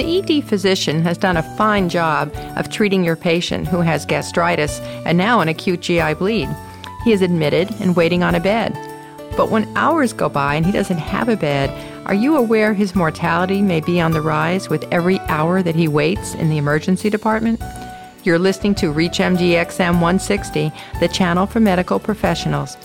The ED physician has done a fine job of treating your patient who has gastritis and now an acute GI bleed. He is admitted and waiting on a bed. But when hours go by and he doesn't have a bed, are you aware his mortality may be on the rise with every hour that he waits in the emergency department? You're listening to ReachMDXM 160, the channel for medical professionals.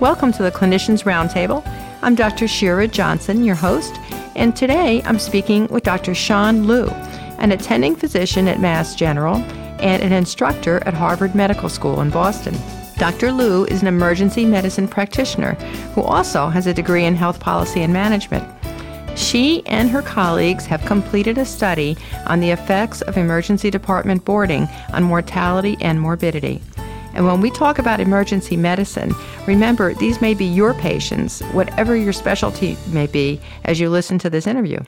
Welcome to the Clinicians Roundtable. I'm Dr. Shira Johnson, your host, and today I'm speaking with Dr. Shan Liu, an attending physician at Mass General and an instructor at Harvard Medical School in Boston. Dr. Liu is an emergency medicine practitioner who also has a degree in health policy and management. She and her colleagues have completed a study on the effects of emergency department boarding on mortality and morbidity. And when we talk about emergency medicine, remember these may be your patients, whatever your specialty may be, as you listen to this interview.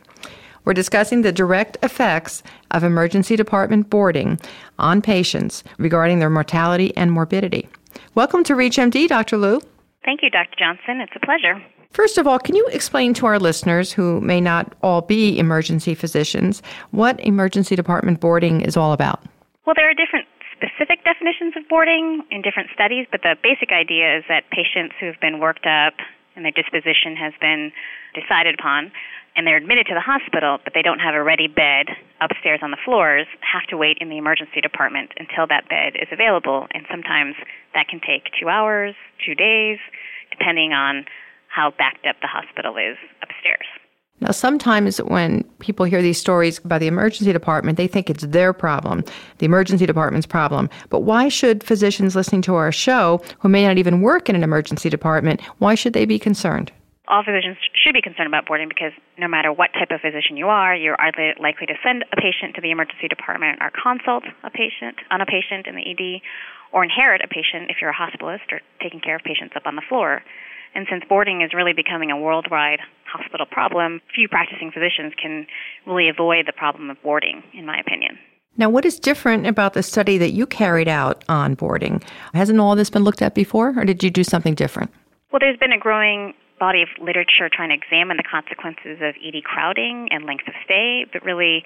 We're discussing the direct effects of emergency department boarding on patients regarding their mortality and morbidity. Welcome to ReachMD, Dr. Liu. Thank you, Dr. Johnson. It's a pleasure. First of all, can you explain to our listeners who may not all be emergency physicians what emergency department boarding is all about? Well, there are different specific definitions of boarding in different studies, but the basic idea is that patients who have been worked up and their disposition has been decided upon and they're admitted to the hospital, but they don't have a ready bed upstairs on the floors, have to wait in the emergency department until that bed is available. And sometimes that can take two hours, two days, depending on how backed up the hospital is upstairs. Now, sometimes when people hear these stories about the emergency department, they think it's their problem, the emergency department's problem. But why should physicians listening to our show, who may not even work in an emergency department, why should they be concerned? All physicians should be concerned about boarding because no matter what type of physician you are, you're likely to send a patient to the emergency department or consult a patient on a patient in the ED or inherit a patient if you're a hospitalist or taking care of patients up on the floor. And since boarding is really becoming a worldwide hospital problem, few practicing physicians can really avoid the problem of boarding, in my opinion. Now, what is different about the study that you carried out on boarding? Hasn't all this been looked at before, or did you do something different? Well, there's been a growing body of literature trying to examine the consequences of ED crowding and length of stay, but really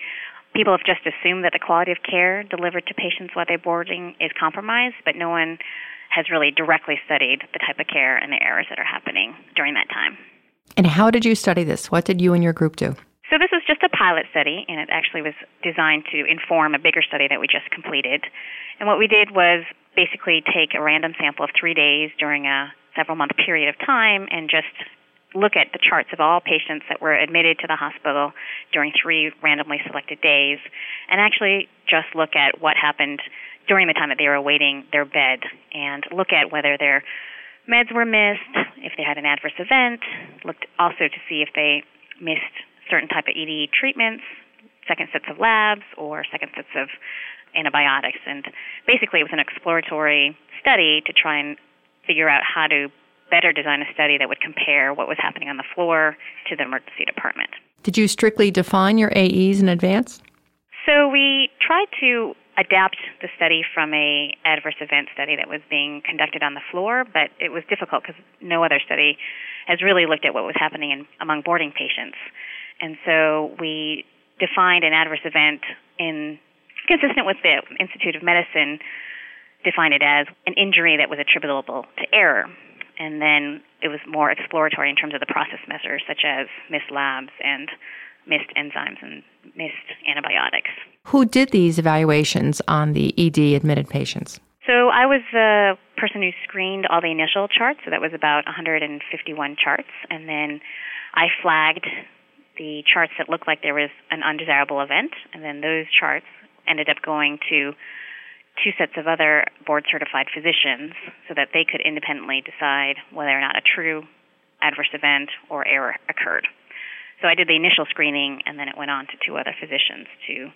people have just assumed that the quality of care delivered to patients while they're boarding is compromised, but no one has really directly studied the type of care and the errors that are happening during that time. And how did you study this? What did you and your group do? So, this was just a pilot study, and it actually was designed to inform a bigger study that we just completed. And what we did was basically take a random sample of three days during a several month period of time and just look at the charts of all patients that were admitted to the hospital during three randomly selected days and actually just look at what happened during the time that they were awaiting their bed and look at whether their meds were missed, if they had an adverse event, looked also to see if they missed certain type of ED treatments, second sets of labs, or second sets of antibiotics. And basically, it was an exploratory study to try and figure out how to better design a study that would compare what was happening on the floor to the emergency department. Did you strictly define your AEs in advance? So we tried to adapt the study from a adverse event study that was being conducted on the floor, but it was difficult because no other study has really looked at what was happening in, among boarding patients. And so we defined an adverse event in consistent with the Institute of Medicine defined it as an injury that was attributable to error. And then it was more exploratory in terms of the process measures such as missed labs and missed enzymes and missed antibiotics. Who did these evaluations on the ED admitted patients? So I was the person who screened all the initial charts, so that was about 151 charts, and then I flagged the charts that looked like there was an undesirable event, and then those charts ended up going to two sets of other board certified physicians so that they could independently decide whether or not a true adverse event or error occurred. So I did the initial screening, and then it went on to two other physicians to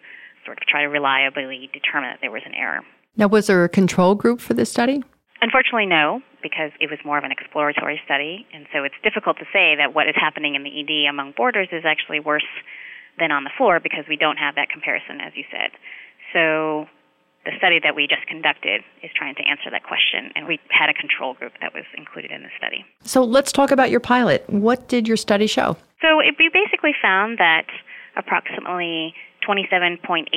sort of try to reliably determine that there was an error. Now, was there a control group for this study? Unfortunately, no, because it was more of an exploratory study, and so it's difficult to say that what is happening in the ED among boarders is actually worse than on the floor because we don't have that comparison, as you said. So the study that we just conducted is trying to answer that question, and we had a control group that was included in the study. So let's talk about your pilot. What did your study show? So it, we basically found that approximately 27.8%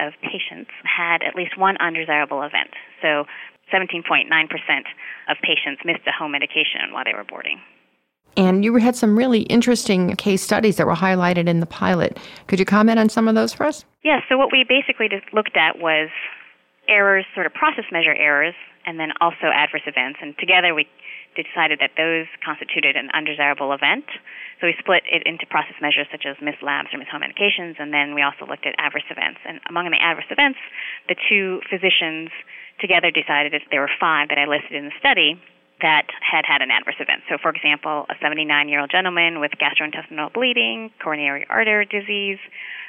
of patients had at least one undesirable event. So 17.9% of patients missed a home medication while they were boarding. And you had some really interesting case studies that were highlighted in the pilot. Could you comment on some of those for us? Yes. Yeah, so what we basically just looked at was errors, sort of process measure errors, and then also adverse events. And together we decided that those constituted an undesirable event. So we split it into process measures such as missed labs or missed home medications, and then we also looked at adverse events. And among the adverse events, the two physicians together decided that there were five that I listed in the study that had had an adverse event. So, for example, a 79 year old gentleman with gastrointestinal bleeding, coronary artery disease,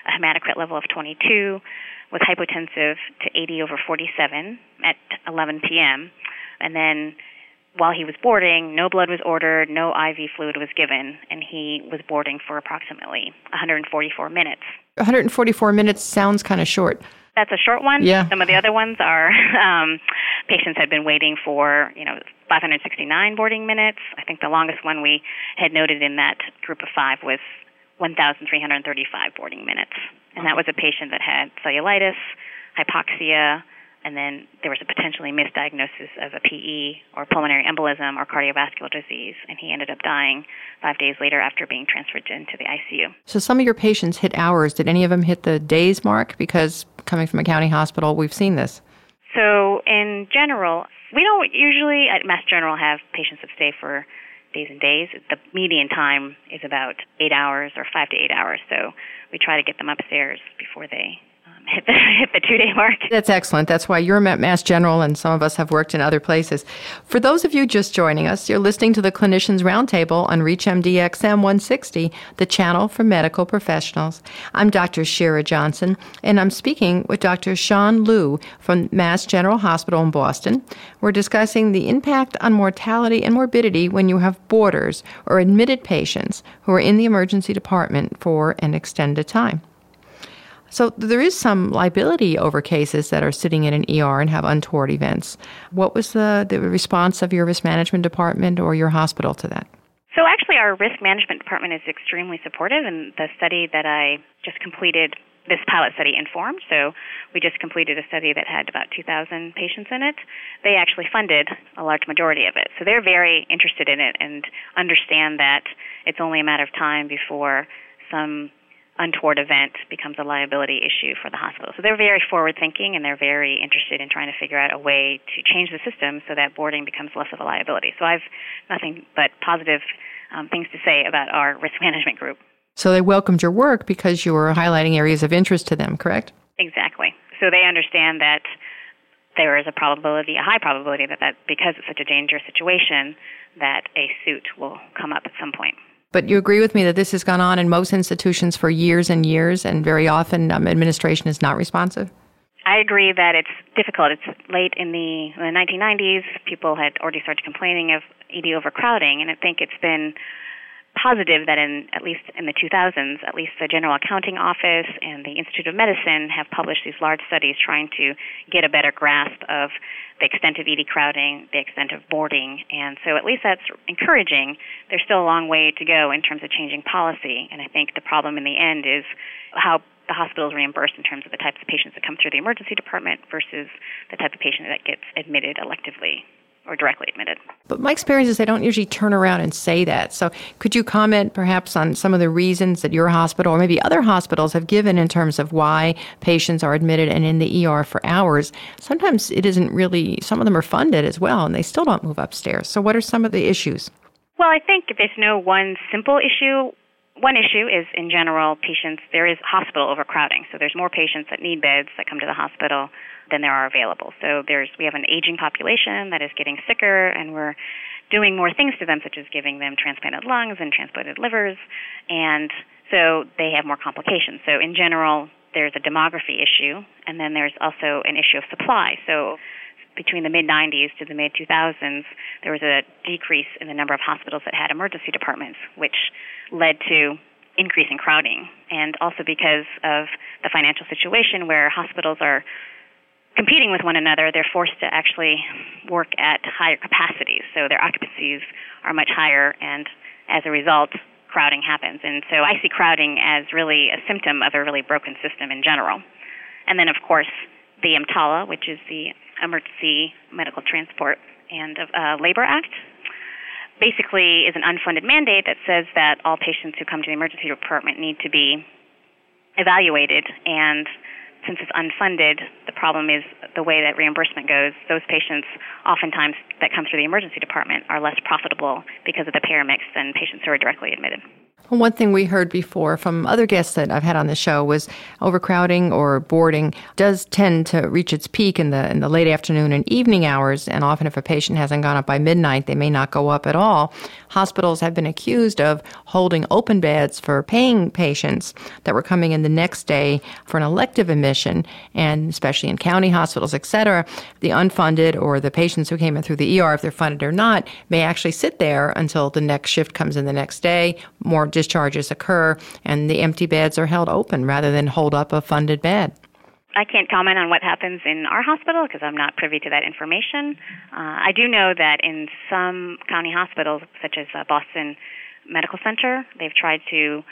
a hematocrit level of 22, was hypotensive to 80 over 47 at 11 p.m. And then while he was boarding, no blood was ordered, no IV fluid was given, and he was boarding for approximately 144 minutes. 144 minutes sounds kind of short. That's a short one. Yeah. Some of the other ones are um, patients had been waiting for, you know, 569 boarding minutes. I think the longest one we had noted in that group of five was 1,335 boarding minutes. And that was a patient that had cellulitis, hypoxia, and then there was a potentially misdiagnosis of a PE or pulmonary embolism or cardiovascular disease, and he ended up dying five days later after being transferred into the ICU. So, some of your patients hit hours. Did any of them hit the days mark? Because coming from a county hospital, we've seen this. So, in general, we don't usually at Mass General have patients that stay for days and days. The median time is about eight hours or five to eight hours. So, we try to get them upstairs before they hit the, hit the two day mark. That's excellent. That's why you're at Mass General, and some of us have worked in other places. For those of you just joining us, you're listening to the Clinicians Roundtable on ReachMD XM 160, the channel for medical professionals. I'm Dr. Shira Johnson, and I'm speaking with Dr. Shan Liu from Mass General Hospital in Boston. We're discussing the impact on mortality and morbidity when you have boarders or admitted patients who are in the emergency department for an extended time. So there is some liability over cases that are sitting in an ER and have untoward events. What was the, the response of your risk management department or your hospital to that? So actually, our risk management department is extremely supportive, and the study that I just completed this pilot study informed. So we just completed a study that had about 2,000 patients in it. They actually funded a large majority of it. So they're very interested in it and understand that it's only a matter of time before some untoward event becomes a liability issue for the hospital. So they're very forward thinking and they're very interested in trying to figure out a way to change the system so that boarding becomes less of a liability. So I've nothing but positive um, things to say about our risk management group. So they welcomed your work because you were highlighting areas of interest to them, correct? Exactly. So they understand that there is a probability, a high probability that, that because it's such a dangerous situation, that a suit will come up at some point. But you agree with me that this has gone on in most institutions for years and years, and very often um, administration is not responsive? I agree that it's difficult. It's late in the, in the 1990s. People had already started complaining of ED overcrowding, and I think it's been positive that in at least in the 2000s, at least the General Accounting Office and the Institute of Medicine have published these large studies trying to get a better grasp of the extent of ED crowding, the extent of boarding, and so at least that's encouraging. There's still a long way to go in terms of changing policy, and I think the problem in the end is how the hospital is reimbursed in terms of the types of patients that come through the emergency department versus the type of patient that gets admitted electively or directly admitted. But my experience is they don't usually turn around and say that. So could you comment perhaps on some of the reasons that your hospital or maybe other hospitals have given in terms of why patients are admitted and in the ER for hours? Sometimes it isn't really, some of them are funded as well and they still don't move upstairs. So what are some of the issues? Well, I think there's no one simple issue. One issue is, in general, patients, there is hospital overcrowding. So there's more patients that need beds that come to the hospital than there are available. So there's we have an aging population that is getting sicker, and we're doing more things to them, such as giving them transplanted lungs and transplanted livers, and so they have more complications. So in general, there's a demography issue, and then there's also an issue of supply. So between the mid 90s to the mid 2000s, there was a decrease in the number of hospitals that had emergency departments, which led to increase in crowding, and also because of the financial situation where hospitals are competing with one another, they're forced to actually work at higher capacities. So their occupancies are much higher, and as a result, crowding happens. And so I see crowding as really a symptom of a really broken system in general. And then, of course, the EMTALA, which is the Emergency Medical Transport and uh, Labor Act, basically is an unfunded mandate that says that all patients who come to the emergency department need to be evaluated and since it's unfunded, the problem is the way that reimbursement goes. Those patients, oftentimes that come through the emergency department, are less profitable because of the payer mix than patients who are directly admitted. One thing we heard before from other guests that I've had on the show was overcrowding or boarding does tend to reach its peak in the in the late afternoon and evening hours, and often if a patient hasn't gone up by midnight, they may not go up at all. Hospitals have been accused of holding open beds for paying patients that were coming in the next day for an elective admission, and especially in county hospitals, et cetera, the unfunded or the patients who came in through the ER, if they're funded or not, may actually sit there until the next shift comes in the next day. More discharges occur and the empty beds are held open rather than hold up a funded bed. I can't comment on what happens in our hospital because I'm not privy to that information. Uh, I do know that in some county hospitals, such as uh, Boston Medical Center, they've tried to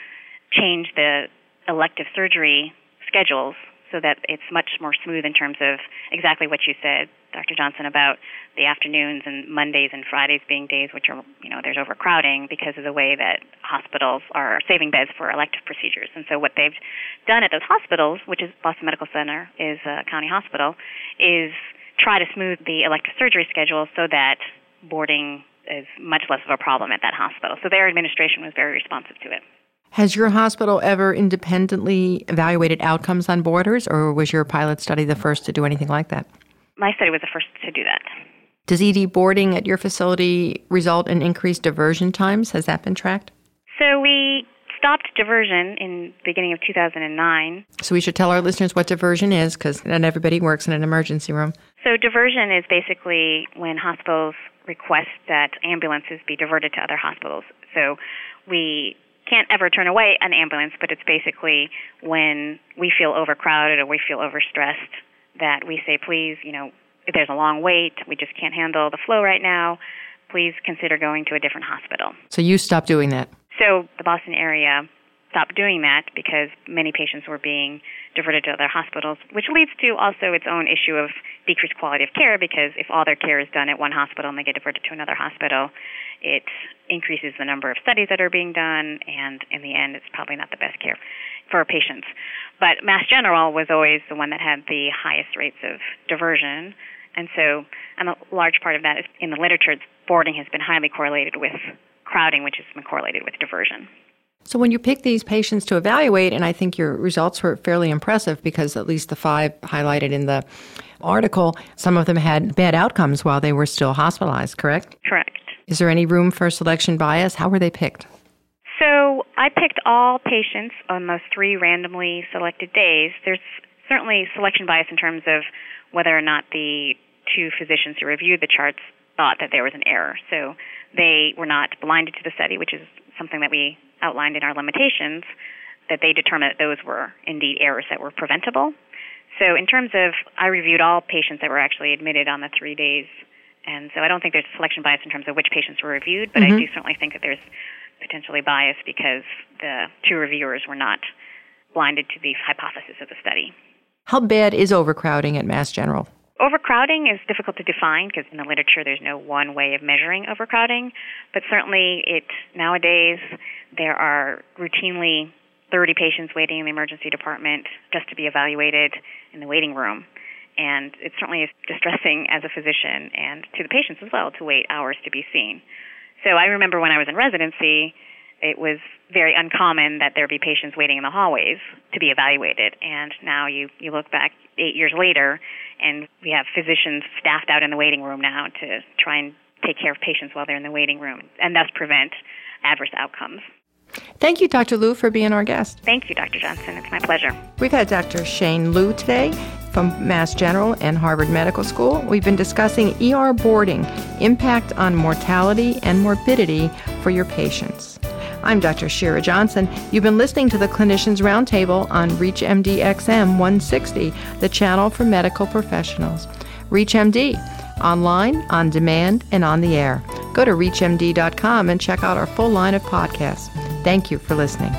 change the elective surgery schedules so that it's much more smooth in terms of exactly what you said, Dr. Johnson, about the afternoons and Mondays and Fridays being days which are, you know, there's overcrowding because of the way that hospitals are saving beds for elective procedures. And so what they've done at those hospitals, which is Boston Medical Center, is a county hospital, is try to smooth the elective surgery schedule so that boarding is much less of a problem at that hospital. So their administration was very responsive to it. Has your hospital ever independently evaluated outcomes on boarders, or was your pilot study the first to do anything like that? My study was the first to do that. Does ED boarding at your facility result in increased diversion times? Has that been tracked? So we stopped diversion in the beginning of 2009. So we should tell our listeners what diversion is because not everybody works in an emergency room. So diversion is basically when hospitals request that ambulances be diverted to other hospitals. So we can't ever turn away an ambulance, but it's basically when we feel overcrowded or we feel overstressed that we say, please, you know, there's a long wait, we just can't handle the flow right now, please consider going to a different hospital. So you stopped doing that? So the Boston area stopped doing that because many patients were being diverted to other hospitals, which leads to also its own issue of decreased quality of care because if all their care is done at one hospital and they get diverted to another hospital, it increases the number of studies that are being done, and in the end, it's probably not the best care for patients. But Mass General was always the one that had the highest rates of diversion, and so and a large part of that is in the literature. Boarding has been highly correlated with crowding, which has been correlated with diversion. So, when you pick these patients to evaluate, and I think your results were fairly impressive because at least the five highlighted in the article, some of them had bad outcomes while they were still hospitalized, correct? Correct. Is there any room for selection bias? How were they picked? So I picked all patients on those three randomly selected days. There's certainly selection bias in terms of whether or not the two physicians who reviewed the charts thought that there was an error. So they were not blinded to the study, which is something that we outlined in our limitations, that they determined that those were indeed errors that were preventable. So in terms of, I reviewed all patients that were actually admitted on the three days and so I don't think there's selection bias in terms of which patients were reviewed, but mm-hmm. I do certainly think that there's potentially bias because the two reviewers were not blinded to the hypothesis of the study. How bad is overcrowding at Mass General? Overcrowding is difficult to define because in the literature there's no one way of measuring overcrowding, but certainly it nowadays there are routinely 30 patients waiting in the emergency department just to be evaluated in the waiting room. And it certainly is distressing as a physician and to the patients as well to wait hours to be seen. So I remember when I was in residency, it was very uncommon that there be patients waiting in the hallways to be evaluated. And now you, you look back eight years later, and we have physicians staffed out in the waiting room now to try and take care of patients while they're in the waiting room and thus prevent adverse outcomes. Thank you, Dr. Liu, for being our guest. Thank you, Dr. Johnson. It's my pleasure. We've had Dr. Shan Liu today from Mass General and Harvard Medical School. We've been discussing ER boarding, impact on mortality and morbidity for your patients. I'm Dr. Shira Johnson. You've been listening to the Clinicians Roundtable on ReachMD XM 160, the channel for medical professionals. ReachMD online, on demand, and on the air. Go to ReachMD.com and check out our full line of podcasts. Thank you for listening.